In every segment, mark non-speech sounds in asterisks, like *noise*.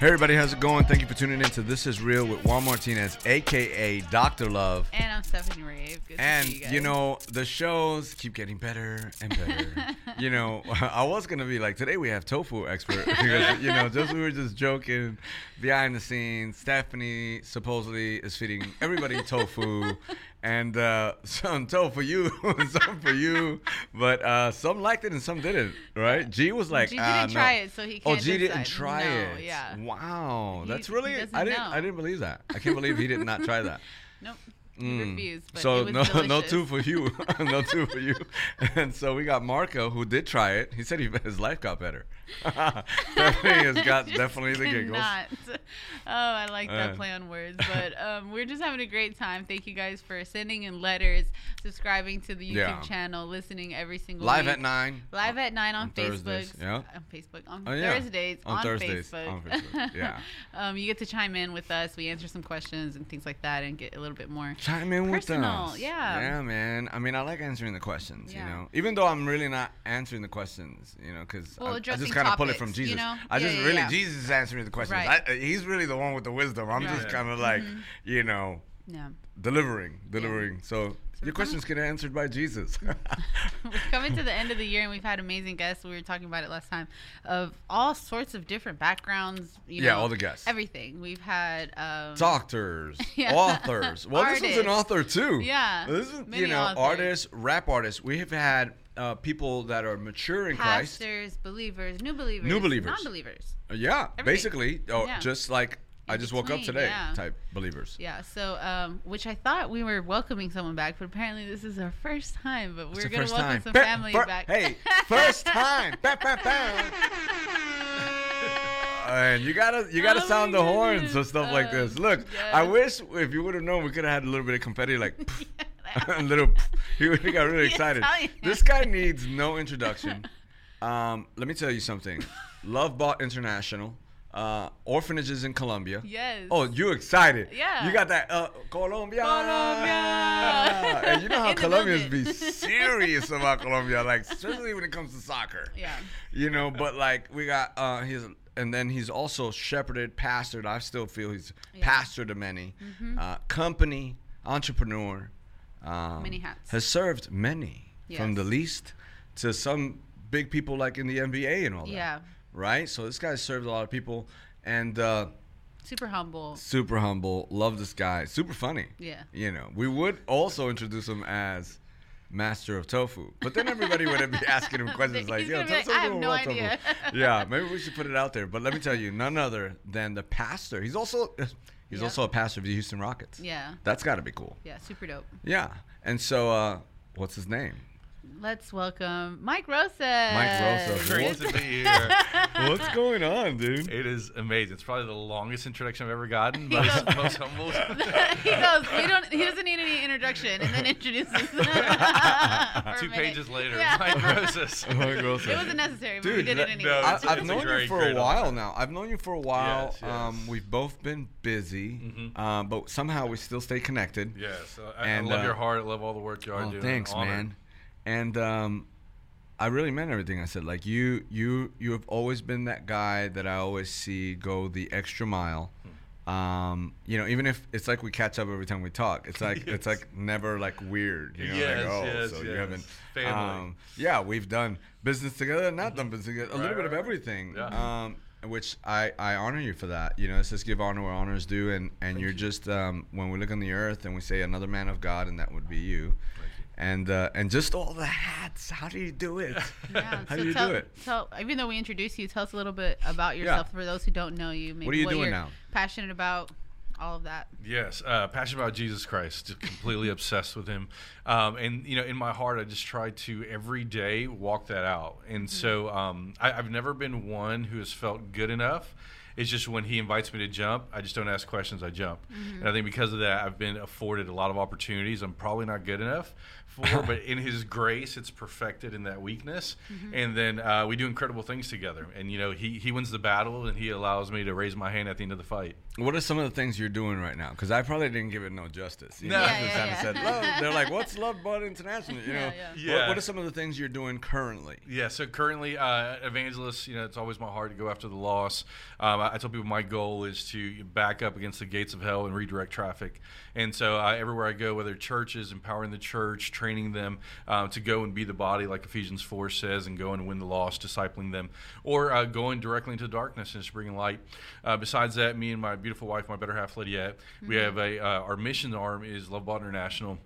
Hey everybody, how's it going? Thank you for tuning in to This Is Real with Juan Martinez, aka Dr. Love. And I'm Stephanie Rave. Good And to see you, guys. you know the shows keep getting better and better. *laughs* you know, *laughs* I was gonna be like today we have tofu expert *laughs* because you know just we were just joking behind the scenes. Stephanie supposedly is feeding everybody tofu, and uh, *laughs* some tofu for you, some for you, but uh, some liked it and some didn't. Right? G was like, G "Ah, didn't no." try it, so he Oh, can't Oh, G didn't try No, it. yeah. Wow, He- that's really. I didn't. know. I didn't believe that. I can't believe he did not try that. Nope. Mm. refused. But so it was no, *laughs* no two for you, *laughs* *laughs* no two for you. And so we got Marco who did try it. He said he, his life got better. definitely has got definitely the giggles. cannot. Oh, I like that Uh. play on words. But um, we're just having a great time. Thank you guys for sending in letters, subscribing to the YouTube Yeah. channel, listening every single Live week. at nine. Live at nine on, on Facebook. Yeah. On Facebook. On Oh, yeah. Thursdays. On On, Thursdays, Facebook. on Facebook, yeah. um, you get to chime in with us. We answer some questions and things like that and get a little bit more. Chime in with Personal, us. yeah. Yeah, man. I mean, I like answering the questions, Yeah. you know. Even though I'm really not answering the questions, you know, because Well, I, I just kind of pull it from topics, you Jesus. know? I Yeah, just yeah, really. Jesus is answering the questions. Right. I, he's really the one with the wisdom. I'm just kind of like, Mhm. you know, Yeah. delivering, delivering. So your questions get answered by Jesus. *laughs* We're coming to the end of the year, and we've had amazing guests. We were talking about it last time of all sorts of different backgrounds. You know, Yeah, all the guests. Everything. We've had um, Doctors, *laughs* Yeah. authors. Well, this was an author too. Yeah, This is, you know, authors. artists, rap artists. We have had uh, people that are mature in Christ. pastors, believers, new believers, New believers. non-believers. Uh, Yeah, Everything. basically, oh, Yeah. just like I just woke up today yeah. type believers. Yeah. So, um, which I thought we were welcoming someone back, but apparently this is our first time. But we're gonna welcome time. some Ba- family back. Hey, *laughs* first time. Ba-. And you gotta you gotta Oh sound the horns goodness. and stuff like this. Um, Look, I wish if you would have known, we could have had a little bit of confetti, like *laughs* *laughs* a little. He, he got really excited. This guy needs no introduction. Um, let me tell you something. Love Bought International, uh, orphanages in Colombia. Yes. Oh, you excited? Yeah. You got that uh, Colombia. Colombia. *laughs* And you know how Colombians be *laughs* serious about Colombia, like especially when it comes to soccer. Yeah. You know, but like we got uh he's and then he's also shepherded, pastored. I still feel he's Yeah. pastored to many. Mhm. Uh, company, entrepreneur. Um, Many hats. Has served many, from the least to some big people like in the NBA and all that. Yeah. Right. So this guy served a lot of people, and uh, Super humble. super humble. Love this guy. Super funny. Yeah. You know, we would also introduce him as master of tofu, but then everybody would be asking him *laughs* questions like, "Yo, tell like, "I have no idea." tofu." *laughs* yeah, maybe we should put it out there. But let me tell you, none other than the pastor. He's also *laughs* he's Yep. also a pastor of the Houston Rockets. Yeah. That's got to be cool. Yeah. Super dope. Yeah. And so, uh, what's his name? Let's welcome Mike Rosas. Mike Rosas. Great to be here. *laughs* What's going on, dude? It is amazing. It's probably the longest introduction I've ever gotten, *laughs* He but goes- it's most humble. *laughs* he goes. We don't. He doesn't need any introduction, and then introduces. Two pages later, Yeah. Mike Rosas. Mike Rosas. It wasn't necessary, but we Dude, did that- it anyway. no, I, It's a- I've it's known you for a while honor. now. I've known you for a while. Yes, yes. Um, we've both been busy, Mhm. uh, but somehow we still stay connected. Yes, I, And, I love uh, your heart. I love all the work you are Oh, doing. thanks, Honored. man. And um, I really meant everything I said. Like you, you, you have always been that guy that I always see go the extra mile. Um, you know, even if it's like we catch up every time we talk, it's like *laughs* it's like never like weird. You know, Yes, like oh, yes, so you yes. haven't. Family. Um, yeah, we've done business together, not done business together, a little bit of right, right. everything. Yeah. Um, which I, I honor you for that. You know, it says give honor where honor is due, and, and Thank you're you. just um, when we look on the earth and we say another man of God, and that would be you. And uh, and just all the hats. How do you do it? Yeah, *laughs* How so do you tell, do it? Tell, even though we introduced you, tell us a little bit about yourself for those who don't know you. Maybe What are you doing you're now? Passionate about all of that. Yes, uh, passionate about Jesus Christ, just completely obsessed with Him, um, and you know, in my heart, I just try to every day walk that out. And so, um, I, I've never been one who has felt good enough. It's just when He invites me to jump, I just don't ask questions. I jump, and I think because of that, I've been afforded a lot of opportunities. I'm probably not good enough for, *laughs* but in His grace, it's perfected in that weakness, and then uh, we do incredible things together. And you know, He He wins the battle, and He allows me to raise my hand at the end of the fight. What are some of the things you're doing right now? Because I probably didn't give it no justice. You No. know, Yeah, just yeah, yeah. said, *laughs* love. They're like, what's Love Bought International? You know, Yeah, What, yeah. what are some of the things you're doing currently? Yeah, so currently, uh, evangelist, you know, it's always my heart to go after the lost. Um, I, I tell people my goal is to back up against the gates of hell and redirect traffic. And so uh, everywhere I go, whether churches, empowering the church, training them uh, to go and be the body, like Ephesians 4 says, and go and win the lost, discipling them, or uh, going directly into darkness and just bringing light. Uh, besides that, me and my beautiful wife, my better half, Lydia, mm-hmm. we have a uh, our mission arm is Love Bought International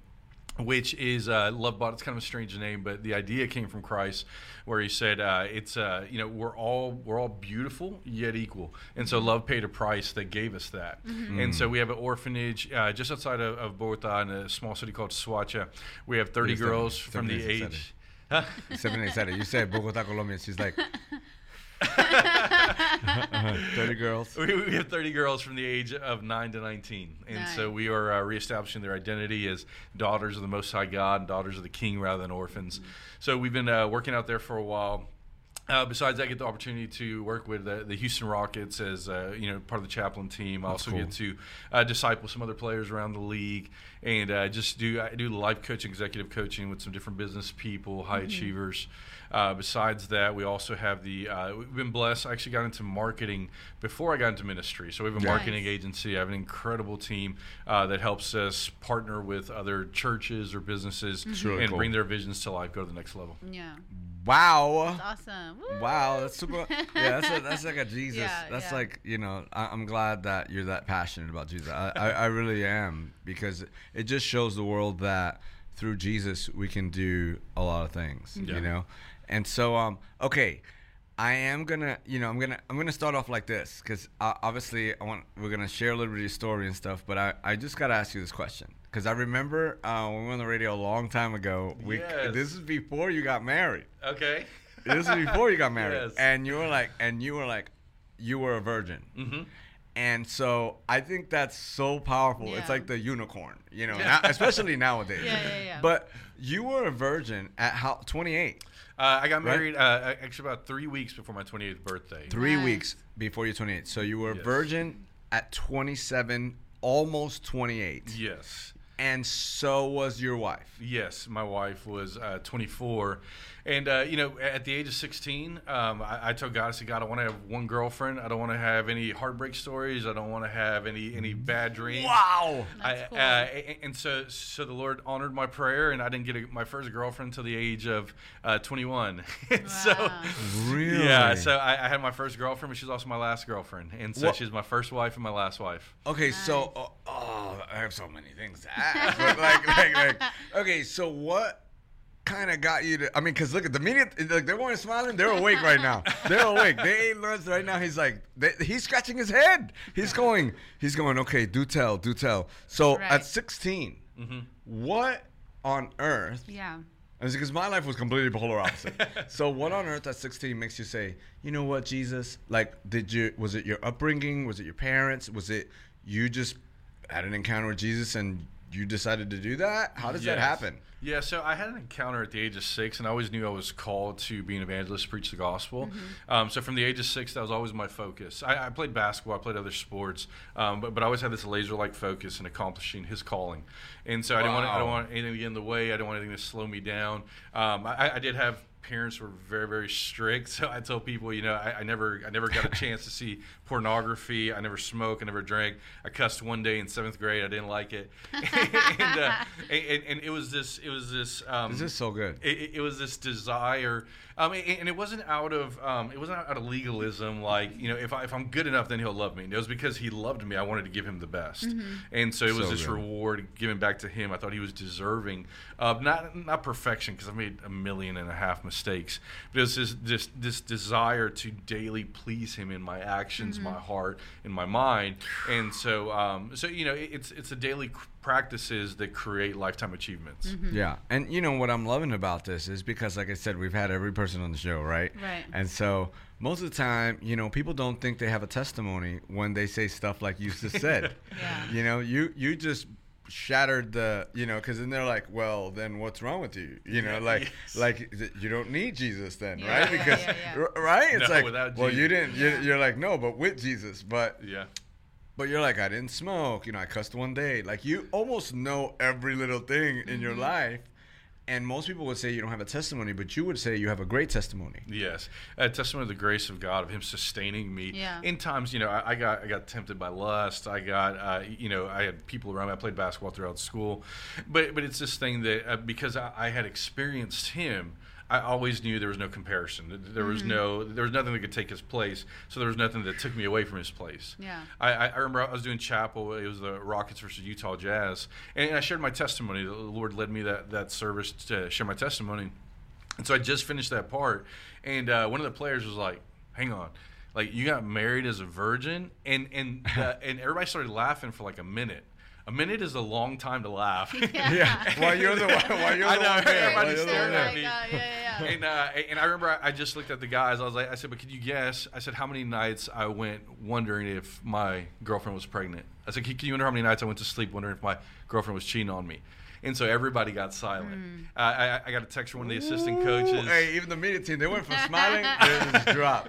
which is uh, Love Bought. It's kind of a strange name, but the idea came from Christ, where he said, uh, "It's uh, you know we're all we're all beautiful yet equal," and so love paid a price that gave us that. Mm-hmm. And so we have an orphanage uh, just outside of, of, Bogota in a small city called Soacha. We have 30 girls from the age. *laughs* Huh? You said Bogota, Colombia. She's like, *laughs* 30 girls. We, we, have 30 girls from the age of 9 to 19. And nice. so we are uh, reestablishing their identity as daughters of the Most High God and daughters of the King rather than orphans. Mm-hmm. So we've been uh, working out there for a while. Uh, besides, I get the opportunity to work with the, the Houston Rockets as uh, you know part of the chaplain team. I also cool. get to uh, disciple some other players around the league, and uh, just do I do life coaching, executive coaching with some different business people, high mm-hmm. achievers. Uh, besides that, we also have the uh, we've been blessed. I actually got into marketing before I got into ministry, so we have a nice. marketing agency. I have an incredible team uh, that helps us partner with other churches or businesses mm-hmm. really and cool. bring their visions to life, go to the next level. Yeah. Wow. That's awesome. Woo! Wow, that's super. Yeah, that's a, that's like a *laughs* Jesus. Yeah, that's yeah. like you know. I, am glad that you're that passionate about Jesus. I, I, I really am because it just shows the world that through Jesus we can do a lot of things. Yeah. You know, and so, um, okay, I am gonna, you know, I'm gonna, I'm gonna start off like this because uh, obviously I want, we're gonna share a little bit of your story and stuff. But I, I just gotta ask you this question because I remember uh, when we were on the radio a long time ago. We, yes. this is before you got married. Okay. this is before you got married, *laughs* yes. and you were like, and you were like, you were a virgin. Mm-hmm. And so I think that's so powerful. Yeah. It's like the unicorn, you know, *laughs* now, especially nowadays. Yeah, yeah, yeah. But you were a virgin at how 28. Uh, I got married right? uh, actually about three weeks before my 28th birthday. Three nice. weeks before your 28th. So you were a yes. virgin at 27, almost 28. Yes. And so was your wife. Yes, my wife was uh, 24 and uh, you know, at the age of 16, um, I, I, told God, I said, God, I want to have one girlfriend. I don't want to have any heartbreak stories. I don't want to have any any bad dreams. Wow. I, cool. uh, and so so the Lord honored my prayer, and I didn't get a, my first girlfriend until the age of uh, 21. *laughs* wow. so really, yeah. So I, I, had my first girlfriend, but she's also my last girlfriend, and so what? she's my first wife and my last wife. Okay, nice. so oh, oh, I have so many things to ask. *laughs* like, like, like, okay, so what? Kind of got you to. I mean, because look at the media. Like they weren't smiling. They're awake right now. They're awake. They ate lunch right now. He's like, they, he's scratching his head. He's going. He's going. Okay, do tell, do tell. So right. at 16, mm-hmm. what on earth? Yeah. Because my life was completely polar opposite. *laughs* so what on earth at 16 makes you say, you know what, Jesus? Like, did you? Was it your upbringing? Was it your parents? Was it you just had an encounter with Jesus and you decided to do that? How does yes. that happen? Yeah, so I had an encounter at the age of six, and I always knew I was called to be an evangelist, preach the gospel. Mm-hmm. Um, so from the age of six, that was always my focus. I, I played basketball, I played other sports, um, but, but I always had this laser-like focus in accomplishing His calling. And so wow. I didn't want I don't want anything to get in the way. I didn't want anything to slow me down. Um, I, I did have parents were very very strict. *laughs* So i tell people you know I, I, never i never got a *laughs* chance to see pornography. I never smoked i never drank. I cussed one day in seventh grade. I didn't like it. *laughs* And, uh, and, and, it was this it was this um, this is so good. it, it was this desire um, and, it wasn't out of um, it wasn't out of legalism. Like you know, if, I, if I'm good enough, then he'll love me. And it was because he loved me. I wanted to give him the best, mm-hmm. and so it was so this good. reward given back to him. I thought he was deserving of not not perfection because I made a million and a half mistakes, but it was this this, this desire to daily please him in my actions, mm-hmm. my heart, in my mind. And so um, so you know, it's it's a daily practices that create lifetime achievements. Mm-hmm. Yeah. And you know what I'm loving about this is because like I said we've had every person on the show, right? Right. And so most of the time, you know, people don't think they have a testimony when they say stuff like you just said. *laughs* yeah. You know, you you just shattered the you know because then they're like well then what's wrong with you you know like yes. *laughs* like you don't need jesus then yeah, right because yeah, yeah, right it's no, like well Jesus. you didn't you're, you're, like no but with jesus but yeah but you're like, I didn't smoke. You know, I cussed one day. Like you almost know every little thing in mm-hmm. your life, and most people would say you don't have a testimony, but you would say you have a great testimony. Yes, a testimony of the grace of God, of Him sustaining me. Yeah. In times, you know, I, I got I got tempted by lust. I got, uh, you know, I had people around me. I played basketball throughout school, but but it's this thing that uh, because I, I had experienced Him. I always knew there was no comparison. There was Mm-hmm. no, there was nothing that could take his place. So there was nothing that took me away from his place. Yeah. I, I I remember I was doing chapel. It was the Rockets versus Utah Jazz, and I shared my testimony. The Lord led me that that service to share my testimony, and so I just finished that part, and uh, one of the players was like, "Hang on." Like you got married as a virgin, and and uh, *laughs* and everybody started laughing for like a minute. A minute is a long time to laugh. *laughs* Yeah. *laughs* While you're the one, while you're I the know, one there. everybody's while you're the staring one at me. *laughs* and uh, and I remember I, I just looked at the guys. I was like, I said, but can you guess? I said, how many nights I went wondering if my girlfriend was pregnant. I said, can, can you wonder how many nights I went to sleep wondering if my girlfriend was cheating on me? And so everybody got silent. Mm. Uh, I, I got a text from one of the assistant coaches. Hey, even the media team, they went from smiling to *laughs* just drop.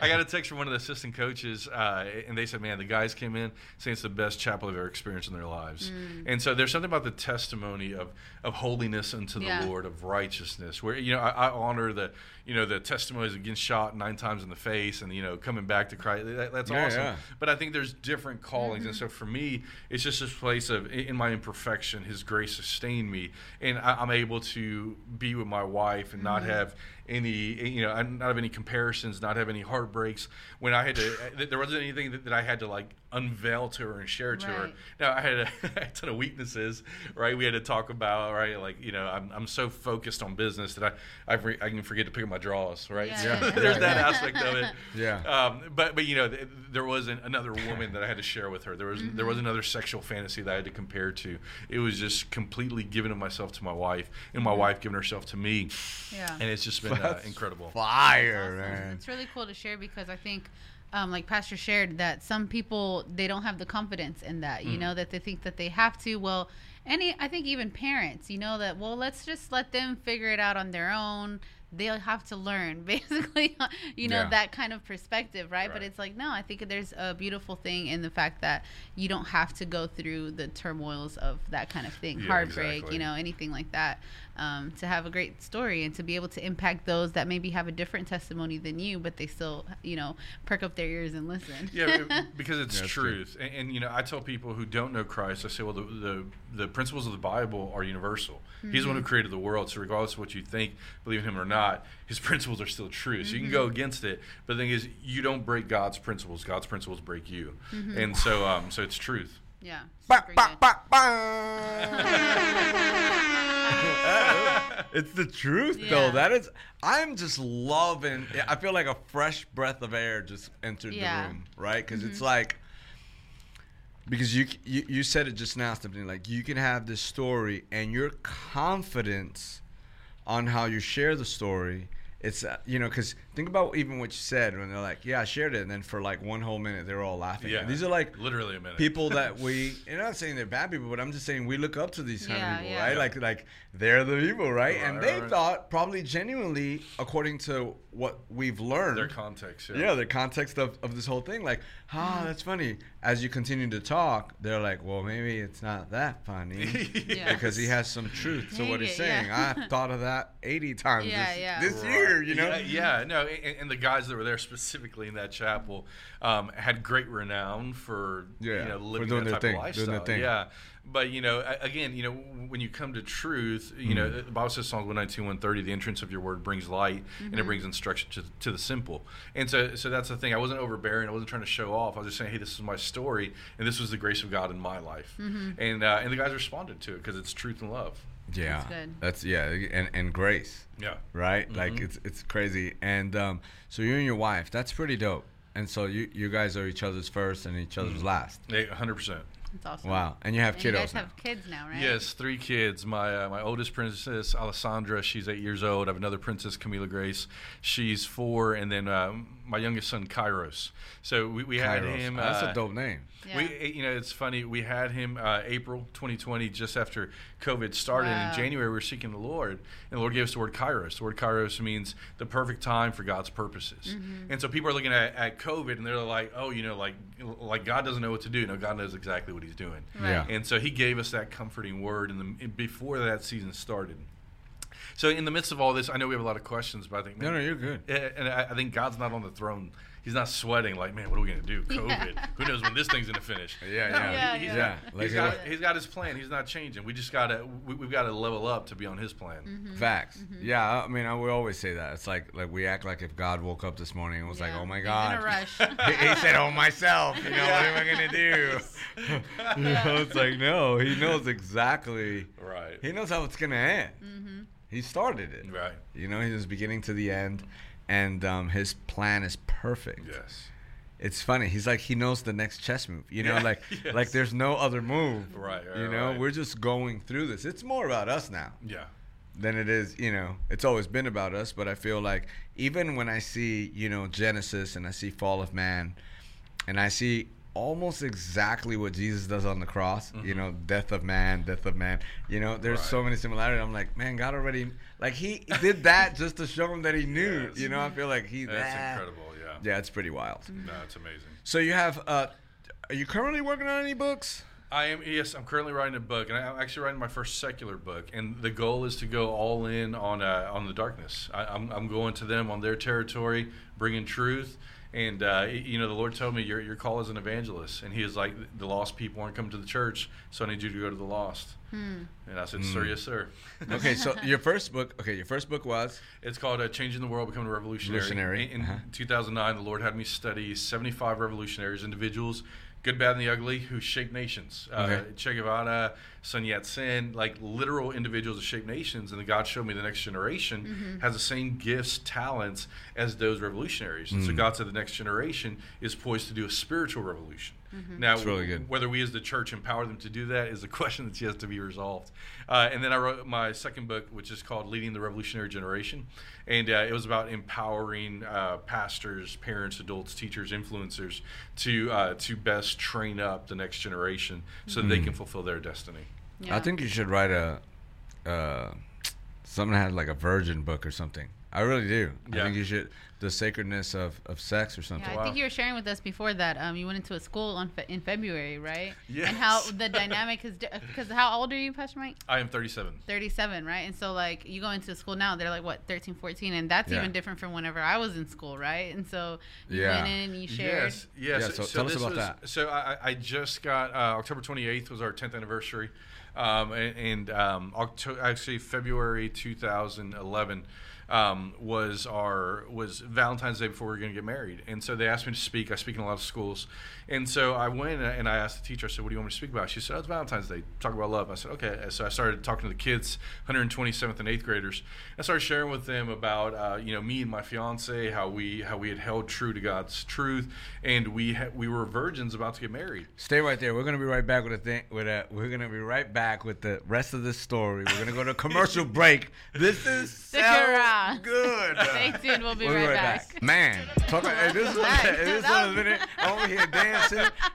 I got a text from one of the assistant coaches, uh, and they said, "Man, the guys came in saying it's the best chapel they've ever experienced in their lives." Mm. And so there's something about the testimony of of holiness unto the Yeah. Lord, of righteousness, where you know I, I honor the you know the testimonies of getting shot nine times in the face and you know coming back to Christ. That, that's Yeah, awesome. yeah. But I think there's different callings, and so for me, it's just this place of in my imperfection, His grace sustained me, and I, I'm able to be with my wife and not mm-hmm. have any, you know, not have any comparisons, not have any heartbreaks. When I had to, *sighs* there wasn't anything that, that I had to like unveil to her and share to her. Now I had a, *laughs* a ton of weaknesses, right? We had to talk about, right? Like you know, I'm, I'm so focused on business that I I, re- I can forget to pick up my drawers, right? Yeah. *laughs* So Yeah. there's that aspect of it. *laughs* Yeah. Um, but but you know, th- there was an, another woman that I had to share with her. There was there was another sexual fantasy that I had to compare to. It was just completely giving of myself to my wife, and my wife giving herself to me, Yeah. and it's just been uh, That's incredible. Fire, Awesome. man. It's really cool to share because I think, um, like Pastor shared, that some people they don't have the confidence in that. Mm. You know that they think that they have to. Well, any I think even parents, you know that well let's just let them figure it out on their own. They'll have to learn, *laughs* basically, *laughs* you know Yeah. that kind of perspective, right? But it's like no, I think there's a beautiful thing in the fact that you don't have to go through the turmoils of that kind of thing, Yeah, heartbreak, exactly. you know, anything like that, um, to have a great story and to be able to impact those that maybe have a different testimony than you, but they still, you know, perk up their ears and listen. yeah, *laughs* because it's Yeah, that's good. truth. And, and you know, I tell people who don't know Christ, I say, well, the the, the principles of the Bible are universal. He's the one who created the world, so regardless of what you think, believe in Him or not, His *laughs* principles are still true. So you can go against it, but the thing is, you don't break God's principles. God's principles break you, and so um, so it's truth. Yeah. Ba, super ba, good. ba, ba. *laughs* it's the truth Yeah. though. That is I'm just loving I feel like a fresh breath of air just entered Yeah. the room, right? because it's like because you, you you said it just now something like you can have this story and your confidence on how you share the story it's uh, you know because think about even what you said when they're like yeah I shared it and then for like one whole minute they're all laughing Yeah, these are like literally a minute. people that *laughs* we and I'm not saying they're bad people, but I'm just saying we look up to these kind Yeah, of people, yeah. right? Like like they're the people, right? and they right. thought probably genuinely, according to what we've learned, their context. yeah, the context of, of this whole thing, like, ah, that's funny. As you continue to talk, they're like, well, maybe it's not that funny *laughs* Yeah. because he has some truth to what he's saying. yeah. *laughs* I thought of that 80 times Yeah, this, yeah. this Right. year, you know? Yeah, yeah, no, and, and the guys that were there specifically in that chapel um, had great renown for Yeah, you know for living doing that their type thing, of doing their lifestyle. thing. Yeah, but you know, again, you know, when you come to truth, you know, Mm. the Bible says Psalms one nineteen one thirty, the entrance of your word brings light and it brings instruction to, to the simple. And so, so that's the thing. I wasn't overbearing. I wasn't trying to show off. I was just saying, hey, this is my story, and this was the grace of God in my life. And uh, and the guys responded to it because it's truth and love. Yeah. That's good. That's, yeah, and, and grace. Yeah. right? Like Mhm. it's it's crazy. And um, so you and your wife, that's pretty dope. And so you you guys are each other's first and each other's last. hundred percent. That's awesome. Wow. And you have And kiddos you guys now. have kids now, right? Yes, three kids. My uh, my oldest princess Alessandra, she's eight years old. I have another princess Camila Grace, she's four, and then um, my youngest son Kairos. So we, we had Kairos. him. That's uh, a dope name. Yeah. We, you know, it's funny. We had him uh, April 2020, just after COVID started. Wow. In January, we were seeking the Lord, and the Lord gave us the word Kairos. The word Kairos means the perfect time for God's purposes. Mm-hmm. And so people are looking at, at COVID, and they're like, "Oh, you know, like like God doesn't know what to do." No, God knows exactly what He's doing. Right. Yeah. And so He gave us that comforting word, and the, before that season started. So in the midst of all this, I know we have a lot of questions, but I think No, man, no, you're good. eh, And I I think God's not on the throne. He's not sweating like, man, what are we gonna do? *laughs* COVID. Who knows when this thing's gonna finish? Yeah, yeah, Yeah, He, he's, yeah. Got, he's, got, he's got his plan. He's not changing. We just gotta, we, we've got to level up to be on his plan. Mm-hmm. Facts. Yeah, I mean, I, we always say that. It's like like we act like if God woke up this morning and was like, "Oh my He's God," in a rush. *laughs* he, he said, "Oh myself," you know, what am I gonna do? *laughs* you know, it's like no, he knows exactly. Right. He knows how it's gonna end. Mm-hmm. He started it. Right. You know, he was beginning to the end, and um, his plan is perfect. Yes. It's funny. He's like he knows the next chess move. You know, Yeah, like *laughs* yes. like there's no other move. Right, right, You know, right. we're just going through this. It's more about us now Yeah. than it is, you know, it's always been about us, but I feel like even when I see, you know, Genesis and I see Fall of Man and I see almost exactly what Jesus does on the cross, you know, death of man, death of man, you know, there's so Mm-hmm. Many similarities. I'm like, man, God already, like, he did that *laughs* just to show him that he knew, Yes. you know, I feel like he, That's ah. incredible. Yeah. Yeah, it's pretty wild. No, it's amazing. So you have, uh, are you currently working on any books? I am yes. I'm currently writing a book, and I'm actually writing my first secular book. And the goal is to go all in on uh, on the darkness. I, I'm I'm going to them on their territory, bringing truth. And uh, you know, the Lord told me your your call is an evangelist, and He is like the lost people aren't coming to the church, so I need you to go to the lost. Hmm. And I said, Sir, yes, sir. Okay, so *laughs* your first book, okay, your first book was? It's called uh, Changing the World, Becoming a Revolutionary. Revolutionary, In, in uh-huh. 2009, the Lord had me study 75 revolutionaries, individuals, good, bad, and the ugly, who shaped nations. Uh, Che Guevara, Sun Yat sen, like literal individuals that shaped nations. And then God showed me the next generation has the same gifts, talents as those revolutionaries. And so God said the next generation is poised to do a spiritual revolution. Now, That's really good. whether we as the church empower them to do that is a question that's yet to be resolved. Uh, and then I wrote my second book, which is called Leading the Revolutionary Generation. And uh, it was about empowering uh, pastors, parents, adults, teachers, influencers to, uh, to best train up the next generation so that they can fulfill their destiny. Yeah. I think you should write a, uh, something that had like a virgin book or something. I really do. I think you should the sacredness of, of sex or something. Yeah, I Wow. think you were sharing with us before that um, you went into a school on fe- in February, right? Yes. And how the dynamic is because how old are you, Pastor Mike? I am 37. 37, right? And so like you go into school now, they're like what 13, 14, and that's Yeah. even different from whenever I was in school, right? And so you Yeah. went in, you shared. Yes, yes. Yeah, so tell us about was- that. So I, I- I just got uh, October 28th was our 10th anniversary, um, and, and um, October, actually February 2011 um, was our was Valentine's Day before we were going to get married, and so they asked me to speak. I speak in a lot of schools, and so I went and I asked the teacher. I said, "What do you want me to speak about?" She said, "Oh, it's Valentine's Day. Talk about love." I said, "Okay." So I started talking to the kids, 127th and 8th graders. I started sharing with them about uh, you know me and my fiance, how we how we had held true to God's truth, and we ha- we were virgins about to get married. Stay right there. We're gonna be right back with a thing. With a, we're gonna be right back with the rest of this story. We're gonna go to a commercial *laughs* break. This is Stick around. good. Stay tuned. We'll be We'll right back. Man, talk about hey, this is Nice. *laughs* this That one was- minute *laughs* over here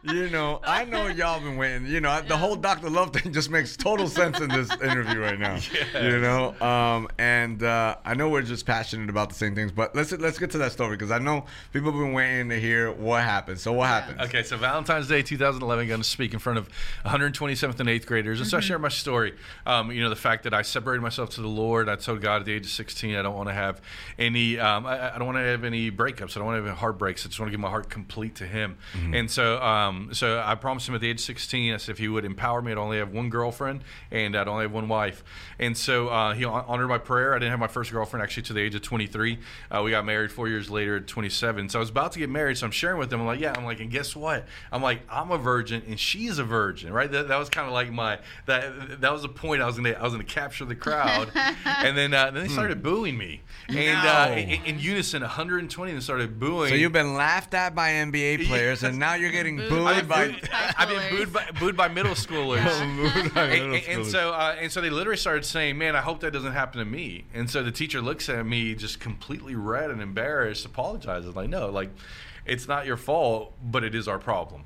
You know, I know y'all been waiting. You know, the whole Dr. Love thing just makes total sense in this interview right now. You know, um, and uh, I know we're just passionate about the same things, but let's let's get to that story because I know people have been waiting to hear what happened. So what happened? Okay, so Valentine's Day 2011, going to speak in front of 127th and 8th graders. And so I share my story. Um, you know, the fact that I separated myself to the Lord. I told God at the age of 16, I don't want to have any, um, I, I don't want to have any breakups. I don't want to have any heartbreaks. I just want to give my heart complete to Him. And so, um, so I promised Him at the age of 16, I said if He would empower me, I'd only have one girlfriend and I'd only have one wife. And so uh, He honored my prayer. I didn't have my first girlfriend actually to the age of 23. Uh, we got married four years later at 27. So I was about to get married. So I'm sharing with them. I'm like, yeah. I'm like, and guess what? I'm like, I'm a virgin and she's a virgin, right? That, that was kind of like my that that was the point. I was gonna I was gonna capture the crowd, *laughs* and then uh, then they started booing me, and uh, No. in, in unison, 120 of them started booing. So you've been laughed at by NBA players, and *laughs* now you're getting Booed booed by by. I've been booed *laughs* by, booed by middle schoolers. *laughs* Booed by and, middle and- and schoolers. so uh, and so they literally started saying, "Man, I hope that doesn't happen to me." And so the teacher looks at me just completely red and embarrassed, apologizes, like, "No, like." It's not your fault, but it is our problem,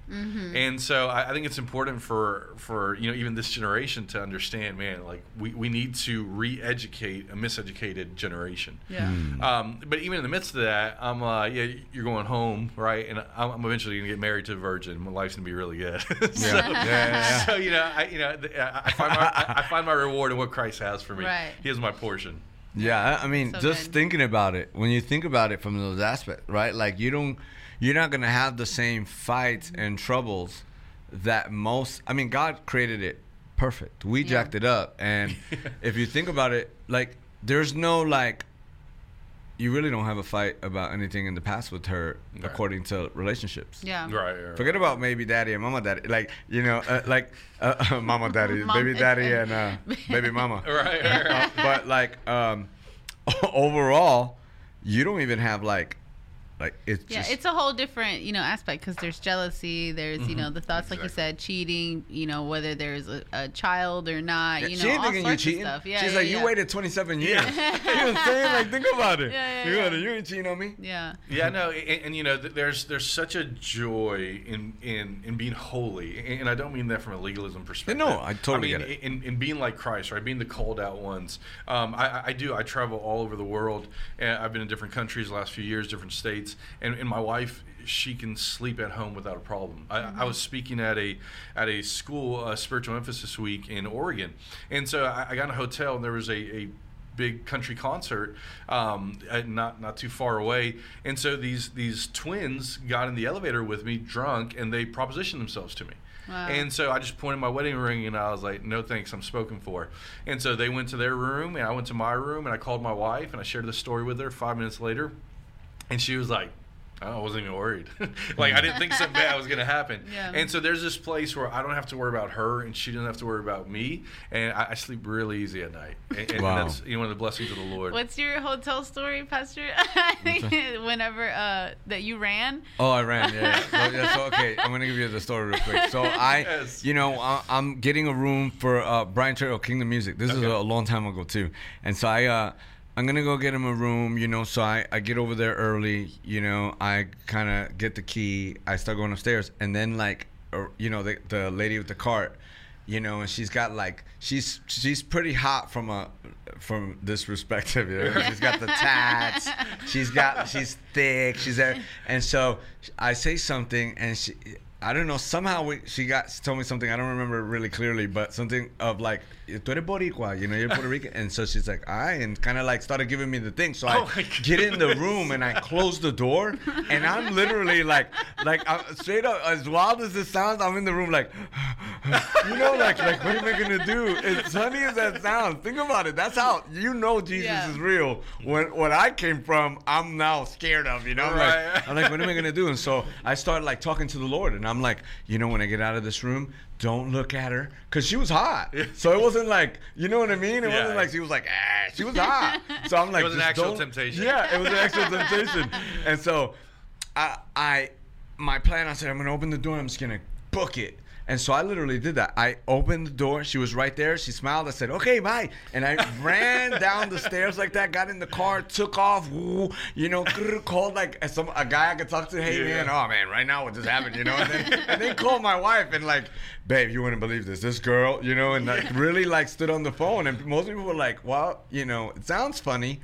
and so I, I think it's important for for you know even this generation to understand, man. Like we, we need to re-educate a miseducated generation. Yeah. Hmm. Um, but even in the midst of that, I'm uh, yeah, you're going home, right? And I'm, I'm eventually gonna get married to a virgin. My life's gonna be really good. *laughs* so, Yeah. Yeah, yeah, yeah. so you know, I you know, I I find my I I find my reward in what Christ has for me. Right. He is my portion. Yeah, I I mean, So just good. thinking about it, when you think about it from those aspects, right? Like you don't, you're not gonna have the same fights and troubles that most. I mean, God created it perfect. We Yeah. jacked it up, and *laughs* if you think about it, like there's no like. You really don't have a fight about anything in the past with her, Right. according to relationships. Yeah. Right. right, Forget about maybe daddy and mama daddy, like you know, uh, like uh, *laughs* mama *laughs* daddy, Mom- baby daddy, and uh, baby mama. Right. right, Uh, right. but like um overall you don't even have like like it's Yeah, just it's a whole different, you know, aspect because there's jealousy. There's, you know, the thoughts, like you said, cheating. You know, whether there's a, a child or not. Yeah, You she ain't all thinking you sorts of cheating. stuff. Yeah, She's yeah, like, yeah. you waited 27 *laughs* years. *laughs* you know what I'm saying? Like, think about it. *laughs* Yeah, yeah, you, yeah. gotta- you ain't cheating on me. Yeah. Yeah, no, and, and you know, th- there's there's such a joy in in in being holy, and and I don't mean that from a legalism perspective. no, I totally I mean, get it. In, in being like Christ, right? Being the called out ones. Um, I, I- I do. I travel all over the world, and I've been in different countries the last few years, different states, and, and my wife. She can sleep at home without a problem. I, I was speaking at a at a school, uh, spiritual emphasis week in Oregon, and so I, I got in a hotel, and there was a, a big country concert um, not not too far away and so these these twins got in the elevator with me drunk and they propositioned themselves to me Wow. and so I just pointed my wedding ring and I was like, no thanks, I'm spoken for. And so they went to their room and I went to my room and I called my wife and I shared the story with her five minutes later. And she was like, I wasn't even worried. *laughs* like I didn't think something bad was gonna happen. *laughs* Yeah. And so there's this place where I don't have to worry about her and she doesn't have to worry about me. And I, I sleep really easy at night. And, and Wow. that's you know, one of the blessings of the Lord. What's your hotel story, Pastor? I think *laughs* whenever uh, that you ran. Oh, I ran. Yeah. yeah. So, yeah, so okay, I'm gonna give you the story real quick. So I, Yes. you know, I, I'm getting a room for uh, Brian Trejo, Kingdom Music. This is Okay. a long time ago too, and so I, uh, I'm gonna go get him a room. You know, so I, I get over there early. You know, I kind of get the key. I start going upstairs, and then like, uh, you know, the the lady with the cart. You know, and she's got like she's she's pretty hot from a from this perspective. You know? *laughs* She's got the tats. She's got she's thick. She's there, and so I say something, and she. I don't know. Somehow we, she got she told me something. I don't remember really clearly, but something of like, "Tú eres boricua," you know, you're Puerto Rican, and so she's like, "I," and kind of like started giving me the thing. So Oh I get in the room and I close the door, and I'm literally like, like I'm straight up as wild as it sounds. I'm in the room like, *sighs* you know, like like what am I gonna do? As funny as that sounds, think about it. That's how you know Jesus Yeah. is real. When what I came from, I'm now scared of. You know, I'm Right. like, I'm like, what am I gonna do? And so I started like talking to the Lord, and I'm like, you know, when I get out of this room, don't look at her, cause she was hot. So it wasn't like, you know what I mean? It Yeah. wasn't like she was like, ah, she was hot. So I'm *laughs* like, it was an actual temptation. Yeah, it was an actual *laughs* temptation. And so, I, I, my plan, I said, I'm gonna open the door. I'm just gonna book it. And so I literally did that. I opened the door. She was right there. She smiled. I said, "Okay, bye." And I ran *laughs* down the stairs like that. Got in the car, took off. Woo, you know, called like some a guy I could talk to. Hey Yeah. man, oh man, right now what just happened? You know, and then, and then called my wife and like, babe, you wouldn't believe this. This girl, you know, and like really like stood on the phone. And most people were like, well, you know, it sounds funny,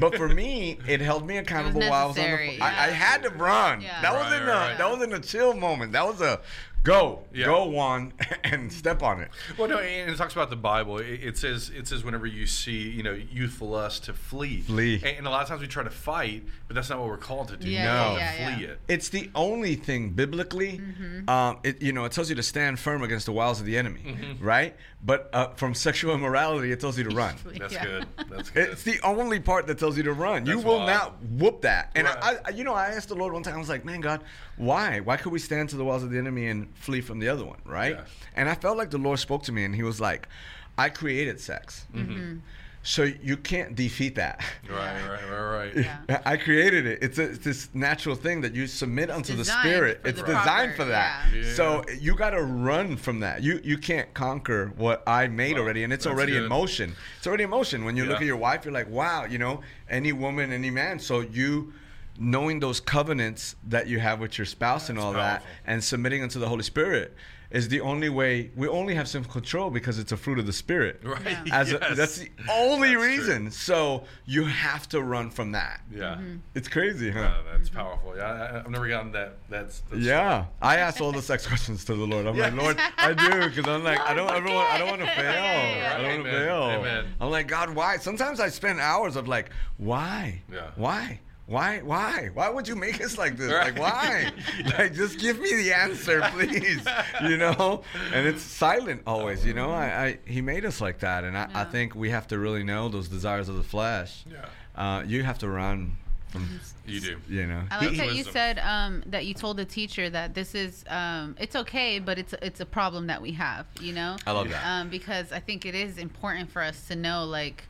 but for me, it held me accountable while I was on the necessary, phone. I, I had to run. Yeah. That Right, wasn't a right. that wasn't a chill moment. That was a go, Yeah. go one *laughs* and step on it. Well, no, and it talks about the Bible. It, it says it says whenever you see you know youthful lust to flee, Flee. And, and a lot of times we try to fight, but that's not what we're called to do. Yeah, We're yeah, called to yeah, flee yeah. it. It's the only thing biblically, Mm-hmm. um, it you know it tells you to stand firm against the wiles of the enemy, Mm-hmm. right? But uh, from sexual immorality, it tells you to run. *laughs* That's Yeah. good. That's good. It's the only part that tells you to run. you will wild. not whoop that. And Right. I, I, you know, I asked the Lord one time. I was like, "Man, God, why? Why could we stand to the walls of the enemy and flee from the other one?" Right? Yeah. And I felt like the Lord spoke to me, and He was like, "I created sex, mm-hmm. Mm-hmm. so you can't defeat that." right, right, right, right. Yeah. *laughs* I created it. It's, a, it's this natural thing that you submit unto the spirit. It's the designed proper- for that. yeah. Yeah. So you got to run from that. You you can't conquer what I made Wow, already, and it's that's already in motion. It's already in motion. When you look at your wife, you're like, wow, you know, any woman, any man. So you knowing those covenants that you have with your spouse and all powerful. that, and submitting unto the Holy Spirit. is the only way. We only have self control because it's a fruit of the spirit. *laughs* Right. Yeah. As a, that's the only That's true. reason. So you have to run from that. Yeah. Mm-hmm. It's crazy, huh? Uh, that's powerful. Yeah, I, I've never gotten that. That's, that's Yeah, I ask all the sex questions to the Lord. I'm like, Yeah. Lord, I do, because I'm like, I don't Lord, ever want, I don't want to fail. Yeah, yeah, I don't want to fail. Amen. I'm like, God, why? Sometimes I spend hours of like, why? Yeah. Why? Why? Why? Why would you make us like this? Right. Like, why? Yeah. *laughs* Like, just give me the answer, please. you know? And it's silent always. You know, I, I He made us like that, and I, I think we have to really know those desires of the flesh. Yeah. Uh, you have to run from. You do. You know. I like that you said um, that you told the teacher that this is um, it's okay, but it's it's a problem that we have. You know, I love that. um, because I think it is important for us to know like.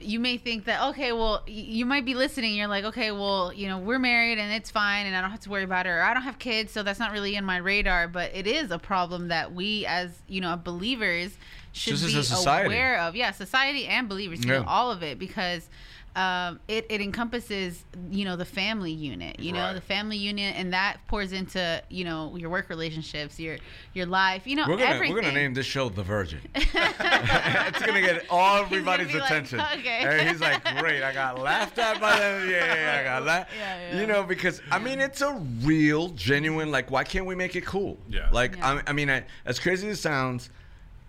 You may think that okay, well, you might be listening. You're like, okay, well, you know, we're married and it's fine, and I don't have to worry about it, or I don't have kids, so that's not really in my radar. But it is a problem that we, as you know, believers, should Just be aware of. Yeah, society and believers, Yeah. all of it, because um, it, it encompasses you know the family unit you know the family unit and that pours into you know your work relationships your your life you know We're gonna everything we're gonna name this show The Virgin. *laughs* it's gonna get all He's gonna everybody's be like, attention. okay. And he's like, great, I got laughed at by them. Yeah, yeah, yeah, I got laughed. Yeah, yeah. You know, because I mean, it's a real, genuine. Like, why can't we make it cool? Yeah. Like, Yeah. I, I mean, I, as crazy as it sounds,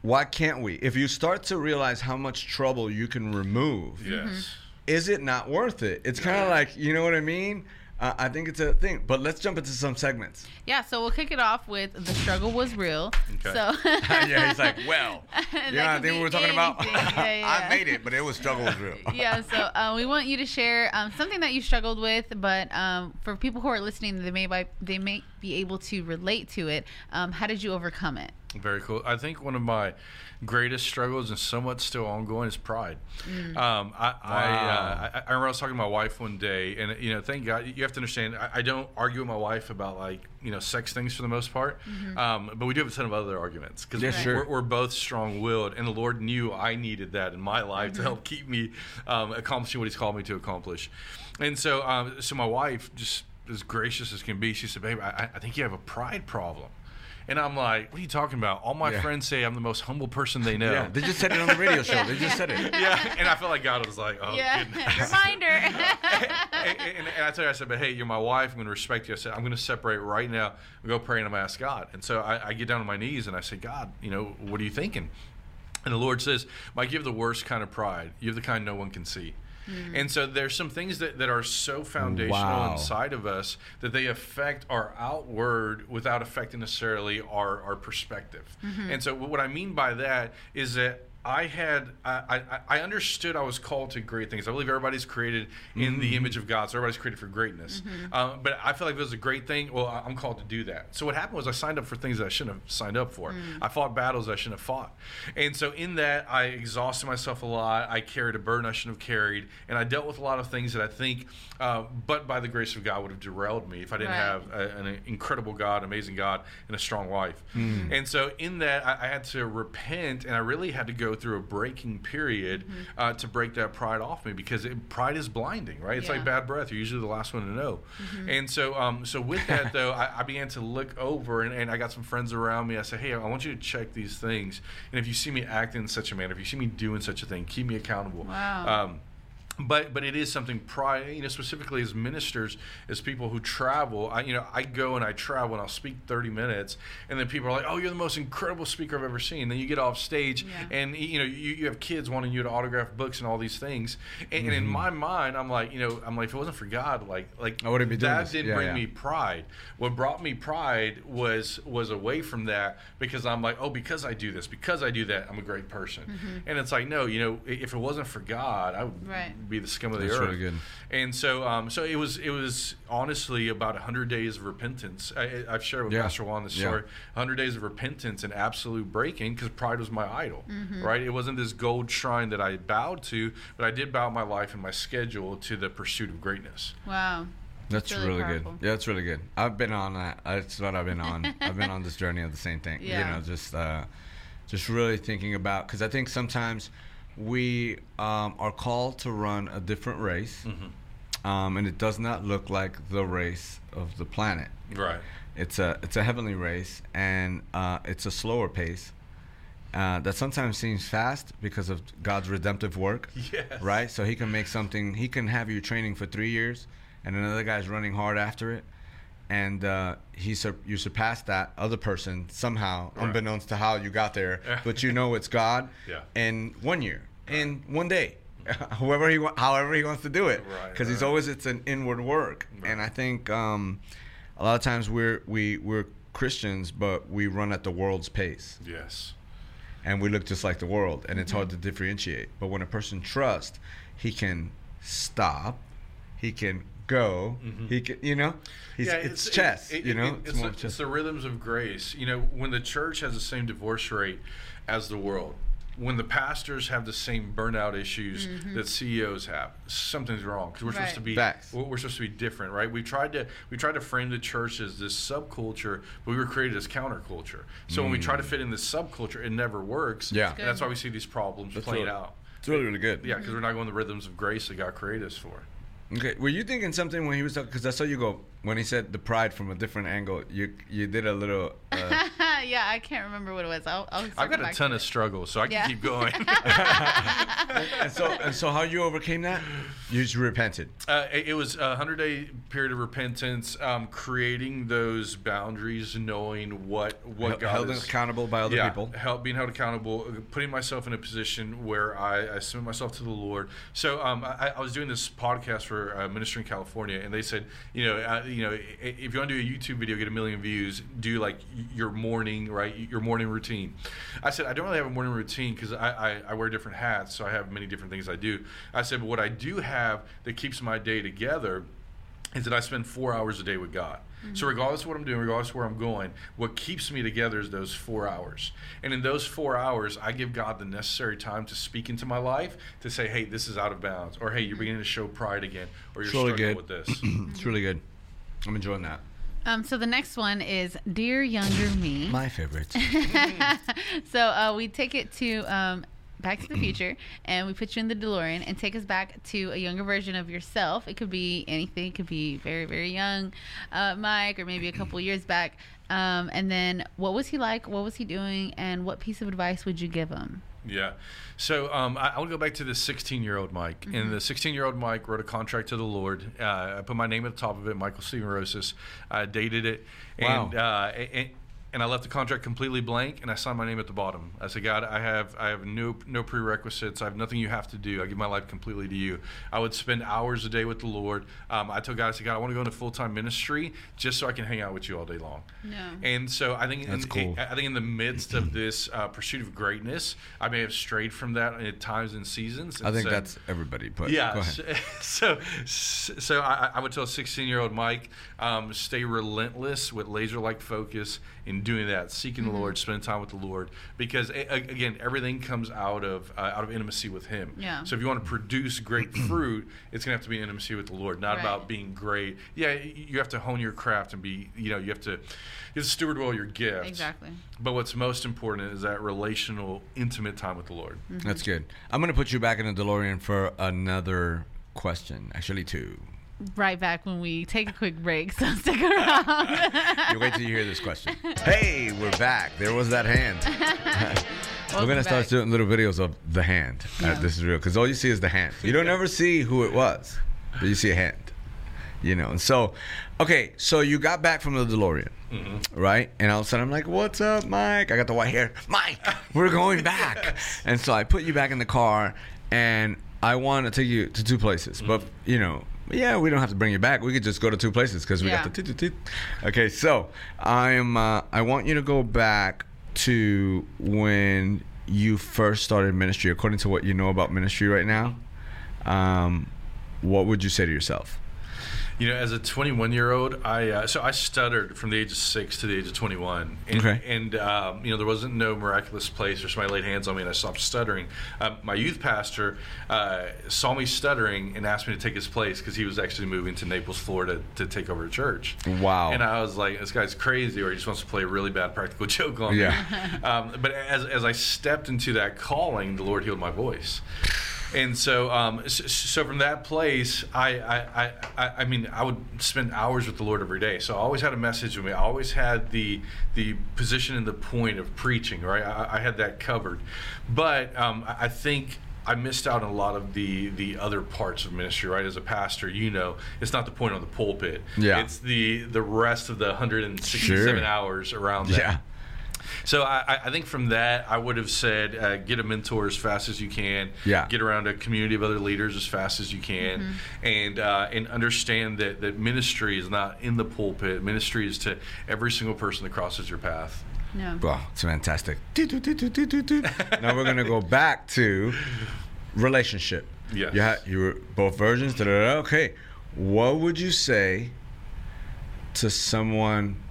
why can't we? If you start to realize how much trouble you can remove, Yes. Is it not worth it? It's kind of like, you know what I mean? Uh, I think it's a thing. But let's jump into some segments. yeah so we'll kick it off with the struggle was real Okay. so *laughs* yeah, he's like, well, *laughs* yeah, I think we were talking about. Yeah, *laughs* yeah. I made it, but it was struggle was real. yeah so uh, we want you to share um, something that you struggled with but um, for people who are listening they may by, they may be able to relate to it um, how did you overcome it Very cool. I think one of my greatest struggles and somewhat still ongoing is pride. Um, I, I, uh, I, I remember I was talking to my wife one day, and you know, thank God you have to understand. I, I don't argue with my wife about like you know sex things for the most part, um, but we do have a ton of other arguments because Yeah, sure. we're, we're both strong-willed, and the Lord knew I needed that in my life to help keep me um, accomplishing what He's called me to accomplish. And so, um, so my wife just as gracious as can be, she said, "Babe, I, I think you have a pride problem." And I'm like, what are you talking about? All my Yeah. friends say I'm the most humble person they know. Yeah, they just said it on the radio show. They just said it. *laughs* yeah, and I felt like God was like, oh, yeah goodness. *laughs* reminder *laughs* and, and, and I told her, I said, but hey, you're my wife. I'm going to respect you. I said, I'm going to separate right now and go pray and I'm going to ask God. And so I, I get down on my knees and I say, God, you know, what are you thinking? And the Lord says, Mike, you have the worst kind of pride. You have the kind no one can see. Hmm. And so there's some things that, that are so foundational Wow. inside of us that they affect our outward without affecting necessarily our, our perspective. Mm-hmm. And so what I mean by that is that I had I, I, I understood I was called to great things. I believe everybody's created in the image of God, so everybody's created for greatness. Um, but I feel like if it was a great thing, well, I'm called to do that. So what happened was I signed up for things that I shouldn't have signed up for. I fought battles I shouldn't have fought, and so in that I exhausted myself a lot. I carried a burden I shouldn't have carried, and I dealt with a lot of things that I think, uh, but by the grace of God, would have derailed me if I didn't Right. have a, an incredible God, amazing God, and a strong wife. And so in that, I, I had to repent, and I really had to go through a breaking period uh, to break that pride off me because it, pride is blinding, right? It's Yeah. like bad breath. You're usually the last one to know. And so, um, so with that *laughs* though, I, I began to look over, and, and I got some friends around me. I said, hey, I want you to check these things, and if you see me acting in such a manner, if you see me doing such a thing, keep me accountable. Wow. Um, but but it is something pride you know specifically as ministers as people who travel I you know I go and I travel and I'll speak 30 minutes and then people are like oh you're the most incredible speaker I've ever seen then you get off stage Yeah. and you know you, you have kids wanting you to autograph books and all these things and, and in mm-hmm. my mind I'm like you know I'm like if it wasn't for God like like I wouldn't be doing that this. didn't Yeah, bring yeah. me pride what brought me pride was was away from that because I'm like oh because I do this because I do that I'm a great person mm-hmm. and it's like no you know if it wasn't for God I would Right. Be the scum of the That's earth really good. and so, um, so it was. It was honestly about hundred days of repentance. I, I- I've shared with Yeah. Pastor Juan this Yeah. story. hundred days of repentance and absolute breaking because pride was my idol. Mm-hmm. Right? It wasn't this gold shrine that I bowed to, but I did bow my life and my schedule to the pursuit of greatness. wow That's really really, good. Yeah, that's really good. I've been on that. That's what I've been on. I've been on this *laughs* journey of the same thing. Yeah. You know, just uh, just really thinking about because I think sometimes we um, are called to run a different race. Mm-hmm. um, and it does not look like the race of the planet. Right. It's a it's a heavenly race, and uh, it's a slower pace. Uh, that sometimes seems fast because of God's redemptive work, *laughs* Yes. right? So He can make something. He can have you training for three years, and another guy's running hard after it, and uh, he sur- you surpass that other person somehow, Right. unbeknownst to how you got there, *laughs* but you know it's God. Yeah. In one year, in one day, *laughs* whoever he however he wants to do it, Right, because he's right. always it's an inward work, and I think um, a lot of times we're we we're Christians, but we run at the world's pace. Yes. and we look just like the world and it's hard to differentiate. But when a person trusts he can stop he can go he can you know? He's, it's, chess it- you know? it- it's, more the, chess. it's the rhythms of grace. You know, when the church has the same divorce rate as the world, when the pastors have the same burnout issues that CEOs have, something's wrong because we're supposed to be Facts. we're we're supposed to be different, right? We tried to we tried to frame the church as this subculture, but we were created as counterculture. So when we try to fit in this subculture, it never works. Yeah. and that's why we see these problems That's playing really- out. it's really really good Yeah, because we're not going the rhythms of grace that God created us for. okay were you thinking something when he was talking because i saw you go when he said the pride from a different angle you you did a little uh, *laughs* *laughs* yeah, I can't remember what it was. I'll, I'll I've got a ton to of struggles, so I can Yeah. keep going. *laughs* and so and so how you overcame that you just repented Uh, it, it was a hundred day period of repentance, um, creating those boundaries, knowing what what Held- God held is accountable by other yeah, people Held, being held accountable, uh, putting myself in a position where I, I submit myself to the Lord. So um, I, I was doing this podcast for uh, Ministry in California, and they said, you know, uh, you know, if you want to do a YouTube video, get a million views, do like your morning, right, your morning routine. I said I don't really have a morning routine because I, I, I wear different hats, so I have many different things I do. I said, but what I do have that keeps my day together is that I spend four hours a day with God. So mm-hmm. regardless of what I'm doing, regardless of where I'm going, what keeps me together is those four hours. And in those four hours, I give God the necessary time to speak into my life to say, "Hey, this is out of bounds," or "Hey, you're mm-hmm. beginning to show pride again," or "You're It's really struggling good. with this." *clears throat* it's really good i'm enjoying that Um, so the next one is Dear Younger Me. *laughs* my favorite *laughs* so uh, we take it to um, Back to the Future, *clears throat* and we put you in the DeLorean and take us back to a younger version of yourself. It could be anything. It could be very, very young, uh, Mike, or maybe a couple years back. Um, and then, what was he like? What was he doing? And what piece of advice would you give him? Yeah. So um, I, to go back to the 16 year old Mike. And the 16 year old Mike wrote a contract to the Lord. Uh, I put my name at the top of it, Michael Steven Rosas. I dated it. And, Wow. uh, and, and I left the contract completely blank, and I signed my name at the bottom. I said, God, I have I have no no prerequisites. I have nothing you have to do. I give my life completely to you. I would spend hours a day with the Lord. Um, I told God, I said, God, I want to go into full time ministry just so I can hang out with you all day long. No. And so I think That's in, cool. I think in the midst of this uh, pursuit of greatness, I may have strayed from that at times and seasons. i think said- that's everybody but yeah. go ahead. So, *laughs* so, so I, I would tell 16 year old Mike, um, stay relentless with laser like focus in doing that, seeking the Lord, spending time with the Lord, because a, a- again, everything comes out of uh, out of intimacy with Him. Yeah. So if you want to produce great *clears throat* fruit, it's gonna have to be intimacy with the Lord, not Right. about being great. Yeah, you have to hone your craft and be, you know, you have to, you have to steward well your gifts. Exactly. But what's most important is that relational, intimate time with the Lord. That's good. I'm gonna put you back in the DeLorean for another question. Actually, two. Right back when we take a quick break, *laughs* so stick around. *laughs* You wait till you hear this question. Hey, we're back. There was that hand. *laughs* we're gonna start back. doing little videos of the hand. Uh, this is real because all you see is the hand. You don't ever see who it was, but you see a hand. You know, and so, okay, so you got back from the DeLorean, right? And all of a sudden, I'm like, "What's up, Mike?" I got the white hair. Mike, we're going back. And so I put you back in the car, and I want to take you to two places, but you know. Yeah, we don't have to bring you back. We could just go to two places because we got the toot, toot. Okay, so I'm. Uh, I want you to go back to when you first started ministry. According to what you know about ministry right now, um, what would you say to yourself? You know, as a 21 year old, I uh, so I stuttered from the age of six to the age of 21, and, Okay. and um, you know there wasn't no miraculous place where somebody laid hands on me and I stopped stuttering. Uh, my youth pastor uh, saw me stuttering and asked me to take his place because he was actually moving to Naples, Florida, to take over a church. Wow. And I was like, this guy's crazy, or he just wants to play a really bad practical *laughs* joke on Yeah. me. Um, but as as I stepped into that calling, the Lord healed my voice. And so, um, so, so from that place, I, I, I, I mean, I would spend hours with the Lord every day. So I always had a message with me. I always had the the position and the point of preaching, right? I, I had that covered. But um, I I think I missed out on a lot of the the other parts of ministry, right? As a pastor, you know, it's not the point on the pulpit. Yeah. It's the the rest of the 167 Sure. hours around that. Yeah. So I, I- I think from that, I would have said, uh, get a mentor as fast as you can. Yeah. Get around a community of other leaders as fast as you can, and uh, and understand that that ministry is not in the pulpit. Ministry is to every single person that crosses your path. No. Well, it's fantastic. *laughs* now we're gonna go back to relationship. Yes. You had you were both virgins. Da, da, da. Okay, what would you say to someone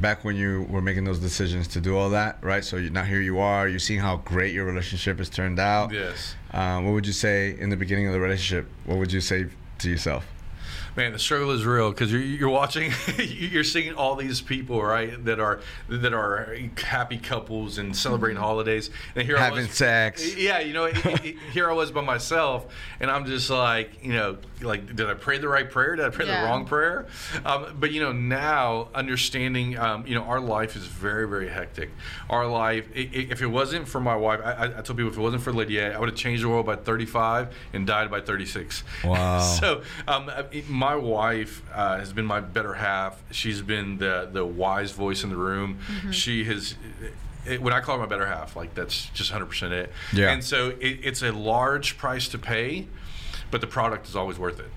back when you were making those decisions to do all that? Right. So you, now here you are. You see how great your relationship has turned out. Yes. Um, what would you say in the beginning of the relationship? What would you say to yourself? Man, the struggle is real because you're, you're watching, *laughs* you're seeing all these people, right, that are that are happy couples and celebrating holidays, and here I Having was, sex. Yeah, you know, here I was by myself, and I'm just like, you know, like, did I pray the right prayer? Did I pray Yeah. the wrong prayer? Um, but you know, now understanding, um, you know, our life is very, very hectic. Our life, i- i- if it wasn't for my wife, I, I I tell people if it wasn't for Lydia, I would have changed the world by 35 and died by 36. Wow. *laughs* so um, it- my wife uh, has been my better half. She's been the the wise voice in the room. She has. It, when I call her my better half, like that's just 100% it. Yeah. And so it, it's a large price to pay, but the product is always worth it.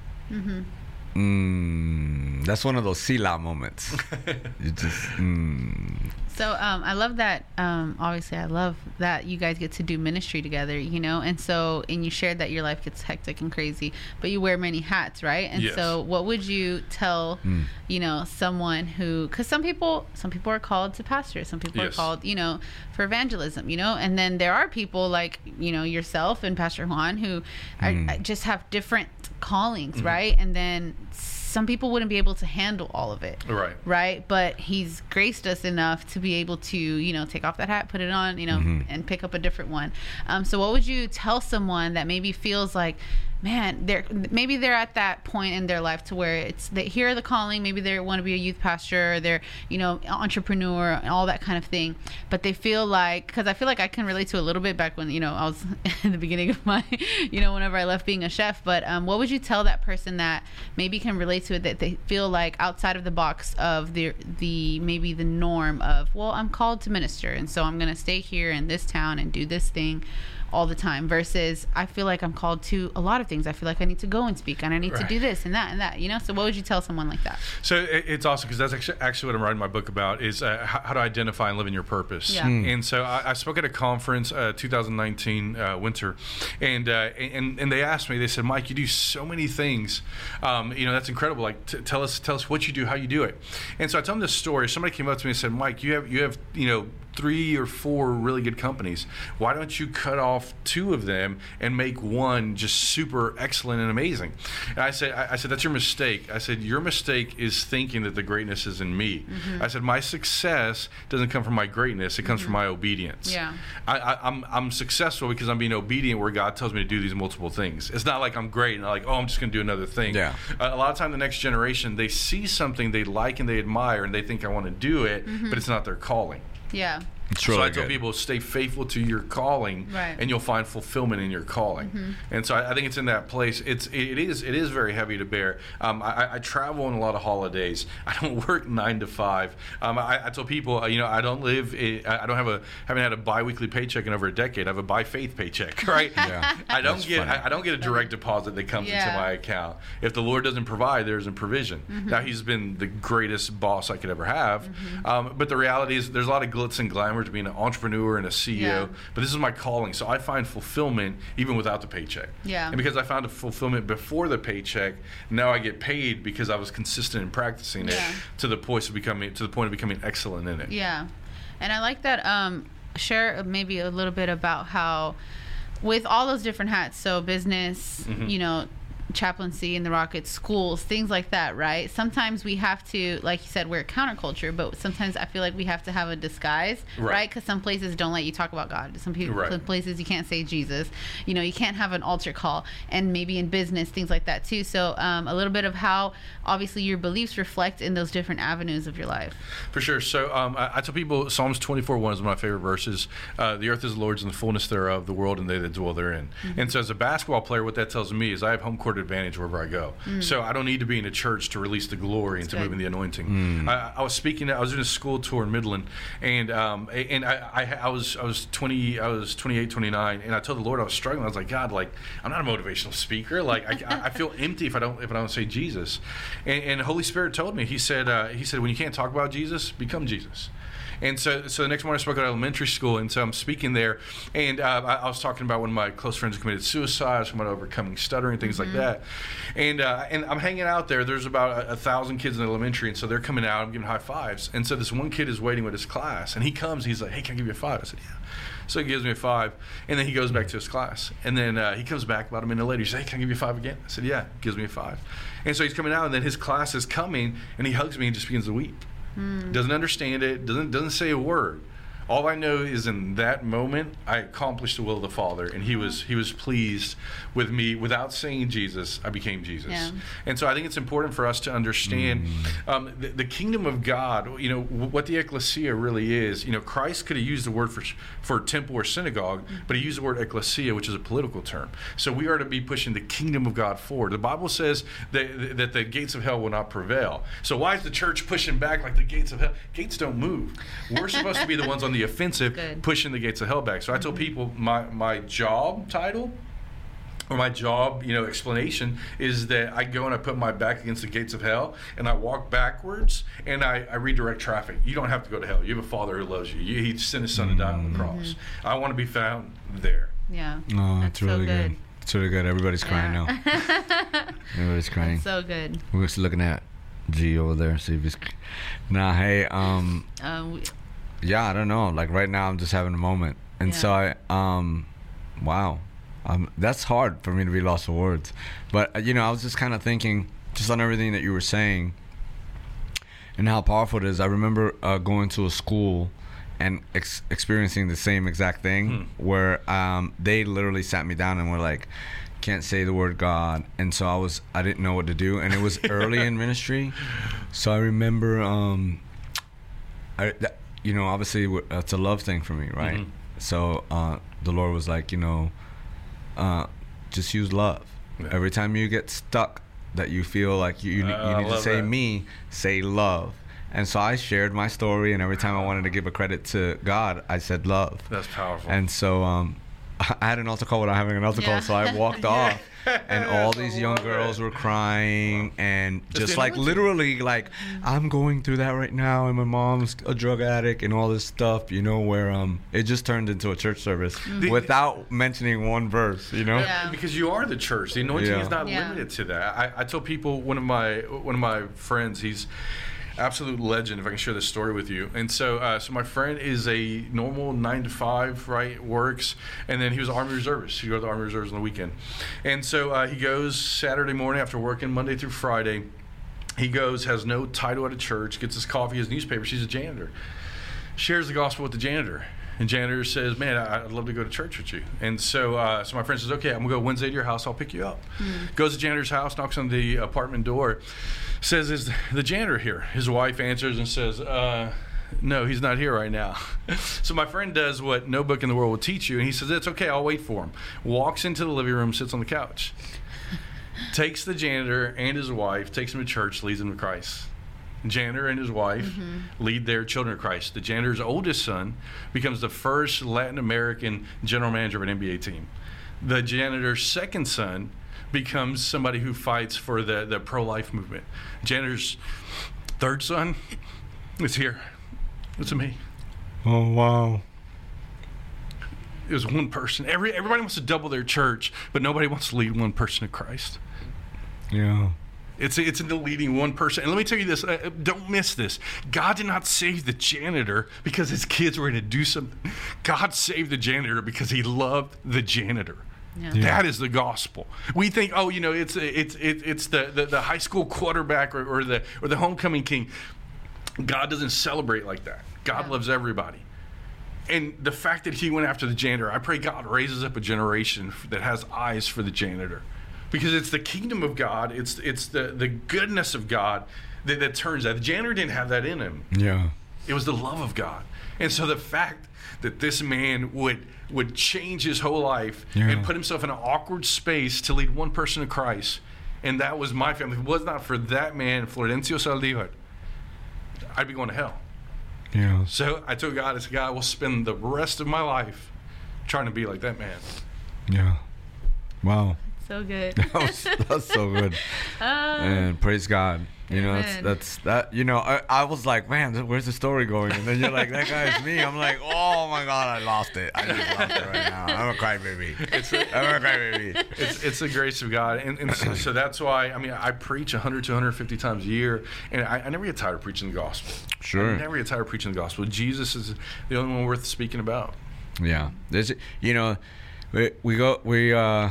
Mm, that's one of those selah moments. you just. Mm. So um, I love that. Um, obviously, I love that you guys get to do ministry together. You know, and so and you shared that your life gets hectic and crazy, but you wear many hats, right? And Yes. so, what would you tell, you know, someone who? Because some people, some people are called to pastor. Some people Yes. are called, you know, for evangelism. You know, and then there are people like you know yourself and Pastor Juan who are, just have different callings, right? And then some people wouldn't be able to handle all of it Right. right? But he's graced us enough to be able to, you know, take off that hat, put it on, you know, and pick up a different one. Um, so, what would you tell someone that maybe feels like, man, they're maybe they're at that point in their life to where it's they hear the calling, maybe they want to be a youth pastor, or they're, you know, entrepreneur and all that kind of thing, but they feel like because I feel like I can relate to a little bit back when you know I was *laughs* in the beginning of my, you know, whenever I left being a chef. But um, what would you tell that person that maybe can relate to it that they feel like outside of the box of the the maybe the norm of well I'm called to minister and so I'm gonna stay here in this town and do this thing all the time versus I feel like I'm called to a lot of things. I feel like I need to go and speak and I need to do this and that and that. You know. So what would you tell someone like that? So it, it's awesome because that's actually, actually what I'm writing my book about is uh, how, how to identify and live in your purpose. Yeah. Mm. And so I, I spoke at a conference, uh, 2019 uh, winter, and, uh, and and they asked me. They said, "Mike, you do so many things. Um, you know, that's incredible. Like, t- tell us tell us what you do, how you do it." And so I tell them this story. Somebody came up to me and said, "Mike, you have you have you know." Three or four really good companies. Why don't you cut off two of them and make one just super excellent and amazing? And I said, I, I said that's your mistake. I said your mistake is thinking that the greatness is in me. I said my success doesn't come from my greatness; it comes from my obedience. Yeah. I, I, I'm I'm successful because I'm being obedient where God tells me to do these multiple things. It's not like I'm great and I'm like, oh, I'm just going to do another thing. Yeah. Uh, a lot of time, the next generation they see something they like and they admire and they think I want to do it, but it's not their calling. Yeah. It's so really I tell good. people stay faithful to your calling, Right. and you'll find fulfillment in your calling. And so I, I think it's in that place. It's it is it is very heavy to bear. Um, I, I- I travel on a lot of holidays. *laughs* I don't work nine to five. Um, I, I tell people, uh, you know, I don't live. I I don't have a haven't had a biweekly paycheck in over a decade. I have a by faith paycheck, *laughs* right? Yeah. I don't That's get. I, I don't get a direct deposit that comes into my account. If the Lord doesn't provide, there's a provision. Now He's been the greatest boss I could ever have. Um, but the reality is, there's a lot of glitz and glamour to being an entrepreneur and a CEO. Yeah. But this is my calling, so I find fulfillment even without the paycheck. Yeah. And because I found a fulfillment before the paycheck, now I get paid because I was consistent in practicing it Yeah. to the point of becoming to the point of becoming excellent in it. Yeah, and I like that. Um, share maybe a little bit about how, with all those different hats, so business, Mm-hmm. you know, chaplaincy in the Rockets, schools, things like that, right? Sometimes we have to, like you said, we're counterculture, but sometimes I feel like we have to have a disguise, Right. right? Because some places don't let you talk about God. Some people, Right. some places you can't say Jesus. You know, you can't have an altar call, and maybe in business, things like that too. So, um, a little bit of how obviously your beliefs reflect in those different avenues of your life. For sure. So um, I, I tell people Psalms 24 1 is one of my favorite verses. Uh, the earth is the Lord's and the fullness thereof, the world and they that dwell therein. And so, as a basketball player, what that tells me is I have home court advantage wherever I go. So, I don't need to be in a church to release the glory and to good. move in the anointing. I, I was speaking, I was in a school tour in Midland, and um, and I, I, I was I was 20, I was 28, 29, and I told the Lord I was struggling. I was like, God, like, I'm not a motivational speaker. Like, I, I feel *laughs* empty if I don't if I don't say Jesus. And, and the Holy Spirit told me, He said, uh, He said, when you can't talk about Jesus, become Jesus. And so, so the next morning I spoke at elementary school, and so I'm speaking there, and uh, I, I was talking about one of my close friends who committed suicide, I was talking about overcoming stuttering, things like that, and uh, and I'm hanging out there. There's about a, a thousand kids in elementary, and so they're coming out. I'm giving high fives, and so this one kid is waiting with his class, and he comes. He's like, "Hey, can I give you a five? I said, "Yeah." So he gives me a five, and then he goes back to his class, and then uh, he comes back about a minute later. He says, "Hey, can I give you a five again?" I said, "Yeah." Gives me a five, and so he's coming out, and then his class is coming, and he hugs me and just begins to weep doesn't understand it, doesn't doesn't say a word. All I know is in that moment I accomplished the will of the Father, and He was He was pleased with me without saying Jesus. I became Jesus, Yeah. and so I think it's important for us to understand um, the, the kingdom of God. You know what the ecclesia really is. You know Christ could have used the word for for temple or synagogue, but He used the word ecclesia, which is a political term. So we are to be pushing the kingdom of God forward. The Bible says that that the gates of hell will not prevail. So why is the church pushing back like the gates of hell? Gates don't move. We're supposed to be the ones on the offensive, Good. pushing the gates of hell back. So I tell people my my job title or my job, you know, explanation is that I go and I put my back against the gates of hell and I walk backwards and I, I redirect traffic. You don't have to go to hell. You have a father who loves you. you he sent his son to die on the cross. I want to be found there. Yeah. Oh, That's it's really so good. good. It's really good. Everybody's crying now. *laughs* Everybody's crying. so good. We're just looking at G over there, see if he's. Nah, hey, um, Um, we- yeah, I don't know. Like right now, I'm just having a moment, and so I, um, wow, um, that's hard for me to be lost for words. But uh, you know, I was just kind of thinking, just on everything that you were saying, and how powerful it is. I remember uh, going to a school and ex- experiencing the same exact thing, where um, they literally sat me down and were like. Can't say the word God, and so I was I didn't know what to do, and it was early in *laughs* ministry, so I remember um, I, that, you know, obviously it's a love thing for me, right? Mhm. So uh, the Lord was like, you know, uh, just use love. Yeah. Every time you get stuck, that you feel like you, you, Uh, you need to say that. me, say love. And so I shared my story, and every time I wanted to give a credit to God, I said love. That's powerful. And so um, *laughs* I had an altar call without having an altar Yeah. call, so I walked *laughs* Yeah. off, and all these young girls were crying, and It's just like anointing. literally, like I'm going through that right now, and my mom's a drug addict, and all this stuff, you know, where um, it just turned into a church service The- without mentioning one verse, you know. Yeah. because you are the church. The anointing Yeah. is not Yeah. limited to that. I, I tell people one of my one of my friends, he's absolute legend. If I can share this story with you, and so uh, so my friend is a normal nine to five, right? Works, and then he was Army Reservist. He goes to the Army Reserves on the weekend, and so uh, he goes Saturday morning after working Monday through Friday. He goes, has no title at a church, gets his coffee, his newspaper. She's a janitor shares the gospel with the janitor. And janitor says, "Man, I'd love to go to church with you." And so, uh, so my friend says, "Okay, I'm gonna go Wednesday to your house. I'll pick you up." Goes to janitor's house, knocks on the apartment door, says, "Is the janitor here?" His wife answers and says, uh, "No, he's not here right now." *laughs* so my friend does what no book in the world will teach you, and he says, "It's okay. I'll wait for him." Walks into the living room, sits on the couch, *laughs* takes the janitor and his wife, takes him to church, leads him to Christ janitor and his wife lead their children to Christ. The janitor's oldest son becomes the first Latin American general manager of an NBA team. The janitor's second son becomes somebody who fights for the, the pro life movement. Janitor's third son is here. It's me. Oh wow. It was one person. Every everybody wants to double their church, but nobody wants to lead one person to Christ. Yeah. It's it's into leading one person. And let me tell you this: uh, uh, don't miss this. God did not save the janitor because his kids were going to do something. God saved the janitor because he loved the janitor. Yeah. That is the gospel. We think, oh, you know, it's it's it's it's the the, the high school quarterback or, or the or the homecoming king. God doesn't celebrate like that. God Yeah. loves everybody. And the fact that he went after the janitor, I pray God raises up a generation that has eyes for the janitor. Because it's the kingdom of God, it's it's the, the goodness of God that, that turns that. The janitor didn't have that in him. Yeah. It was the love of God. And so the fact that this man would would change his whole life Yeah. and put himself in an awkward space to lead one person to Christ, and that was my family. If it was not for that man, Florencio Saldivar, I'd be going to hell. Yeah. So I told God, I said, God, I will spend the rest of my life trying to be like that man. Yeah. Wow. So good. *laughs* That was, that's so good. *laughs* Uh, And praise God. You know, that's that's that. You know, I, I was like, man, where's the story going? And then you're like, that guy's me. I'm like, oh my God, I lost it. I just lost it right now. I'm a crybaby. I'm a crybaby. It's, it's the grace of God. And, and so, so that's why, I mean, I preach 100 to 150 times a year, and I, I never get tired of preaching the gospel. Sure. I never get tired of preaching the gospel. Jesus is the only one worth speaking about. Yeah. There's, you know, we, we go, we, uh,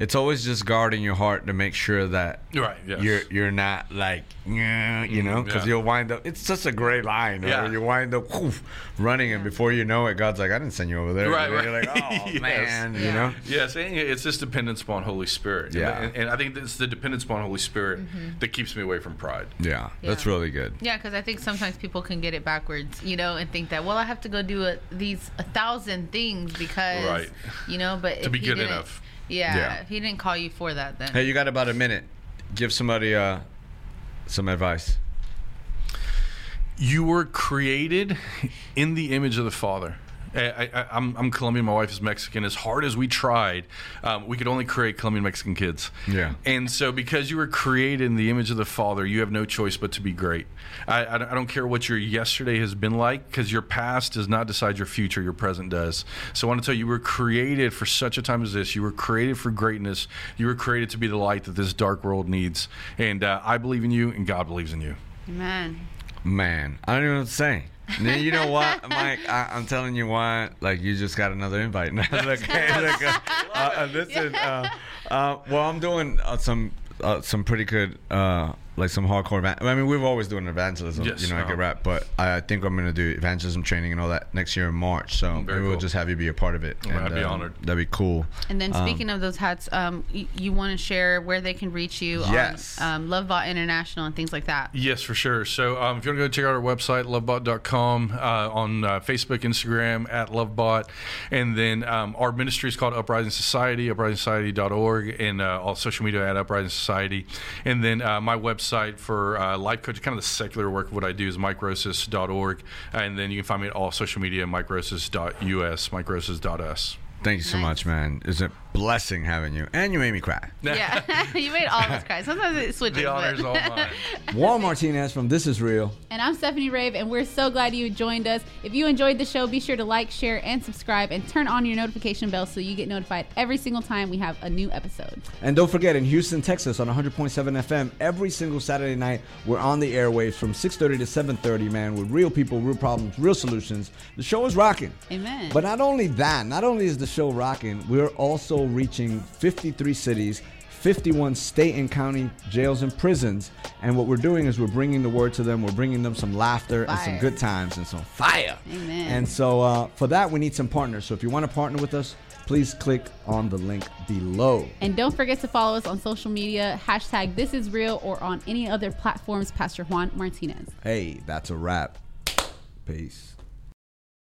it's always just guarding your heart to make sure that Right, yes. you're you're not like "Yeah," you know because Mm, yeah. you'll wind up it's such a gray line Yeah. yeah. you wind up whoof, running and before you know it God's like I didn't send you over there Right, And then you're like oh *laughs* Yes. man you Yeah. know Yes, and it's this dependence upon Holy Spirit. Yeah. And, and I think it's the dependence upon Holy Spirit that keeps me away from pride. yeah, that's really good Yeah, because I think sometimes people can get it backwards, you know, and think that well, I have to go do a, these a thousand things because, Right. you know, but To if be good enough. Yeah, Yeah. he didn't call you for that, then hey you got about a minute give somebody uh some advice You were created in the image of the Father. I, I, I'm, I'm Colombian. My wife is Mexican. As hard as we tried, um, we could only create Colombian Mexican kids. Yeah. And so, because you were created in the image of the Father, you have no choice but to be great. I, I, don't- I don't care what your yesterday has been like, because your past does not decide your future. Your present does. So, I want to tell you, you were created for such a time as this. You were created for greatness. You were created to be the light that this dark world needs. And uh, I believe in you, and God believes in you. man, man I don't even know what to say You know what, Mike? I, I'm telling you what. Like you just got another invite. *laughs* look, hey, look, uh, *laughs* uh, uh, listen. Uh, uh, well, I'm doing uh, some uh, some pretty good, uh, like some hardcore. Evan- I mean, we've always doing evangelism. Yes, you know, I uh-huh. get rap, but I think I'm gonna do evangelism training and all that next year in March. So maybe we'll just have you be a part of it. Well, I'd be um, honored. That'd be cool. And then Um, speaking of those hats, um, y- you want to share where they can reach you Yes. on um, Love Bought International and things like that. Yes, for sure. So um, if you want to go check out our website, lovebought.com, uh, on uh, Facebook, Instagram, at lovebought. And then um, our ministry is called Uprising Society, uprisingsociety.org, and uh, all social media at Uprising Society. And then uh, my website for uh, life coach, kind of the secular work of what I do is mikerosas.org. And then you can find me at all social media, mikerosas.us, mikerosas.us. Thank you so Nice. much, man. Is a blessing having you, and you made me cry. *laughs* Yeah, *laughs* you made all of us cry. Sometimes it switches. The honor but- is all mine. *laughs* Juan Martinez from This Is Real. And I'm Stephanie Rave, and we're so glad you joined us. If you enjoyed the show, be sure to like, share, and subscribe, and turn on your notification bell so you get notified every single time we have a new episode. And don't forget, in Houston, Texas, on 100.7 FM, every single Saturday night, we're on the airwaves from 6:30 to 7:30, man, with real people, real problems, real solutions. The show is rocking. Amen. But not only that, not only is the show rocking, we're also reaching 53 cities. 51 state and county jails and prisons. And what we're doing is we're bringing the word to them. We're bringing them some laughter and some good times and some fire. Amen. And so uh, for that, we need some partners. So if you want to partner with us, please click on the link below. And don't forget to follow us on social media, hashtag this is real, or on any other platforms, Pastor Juan Martinez. Hey, that's a wrap. Peace.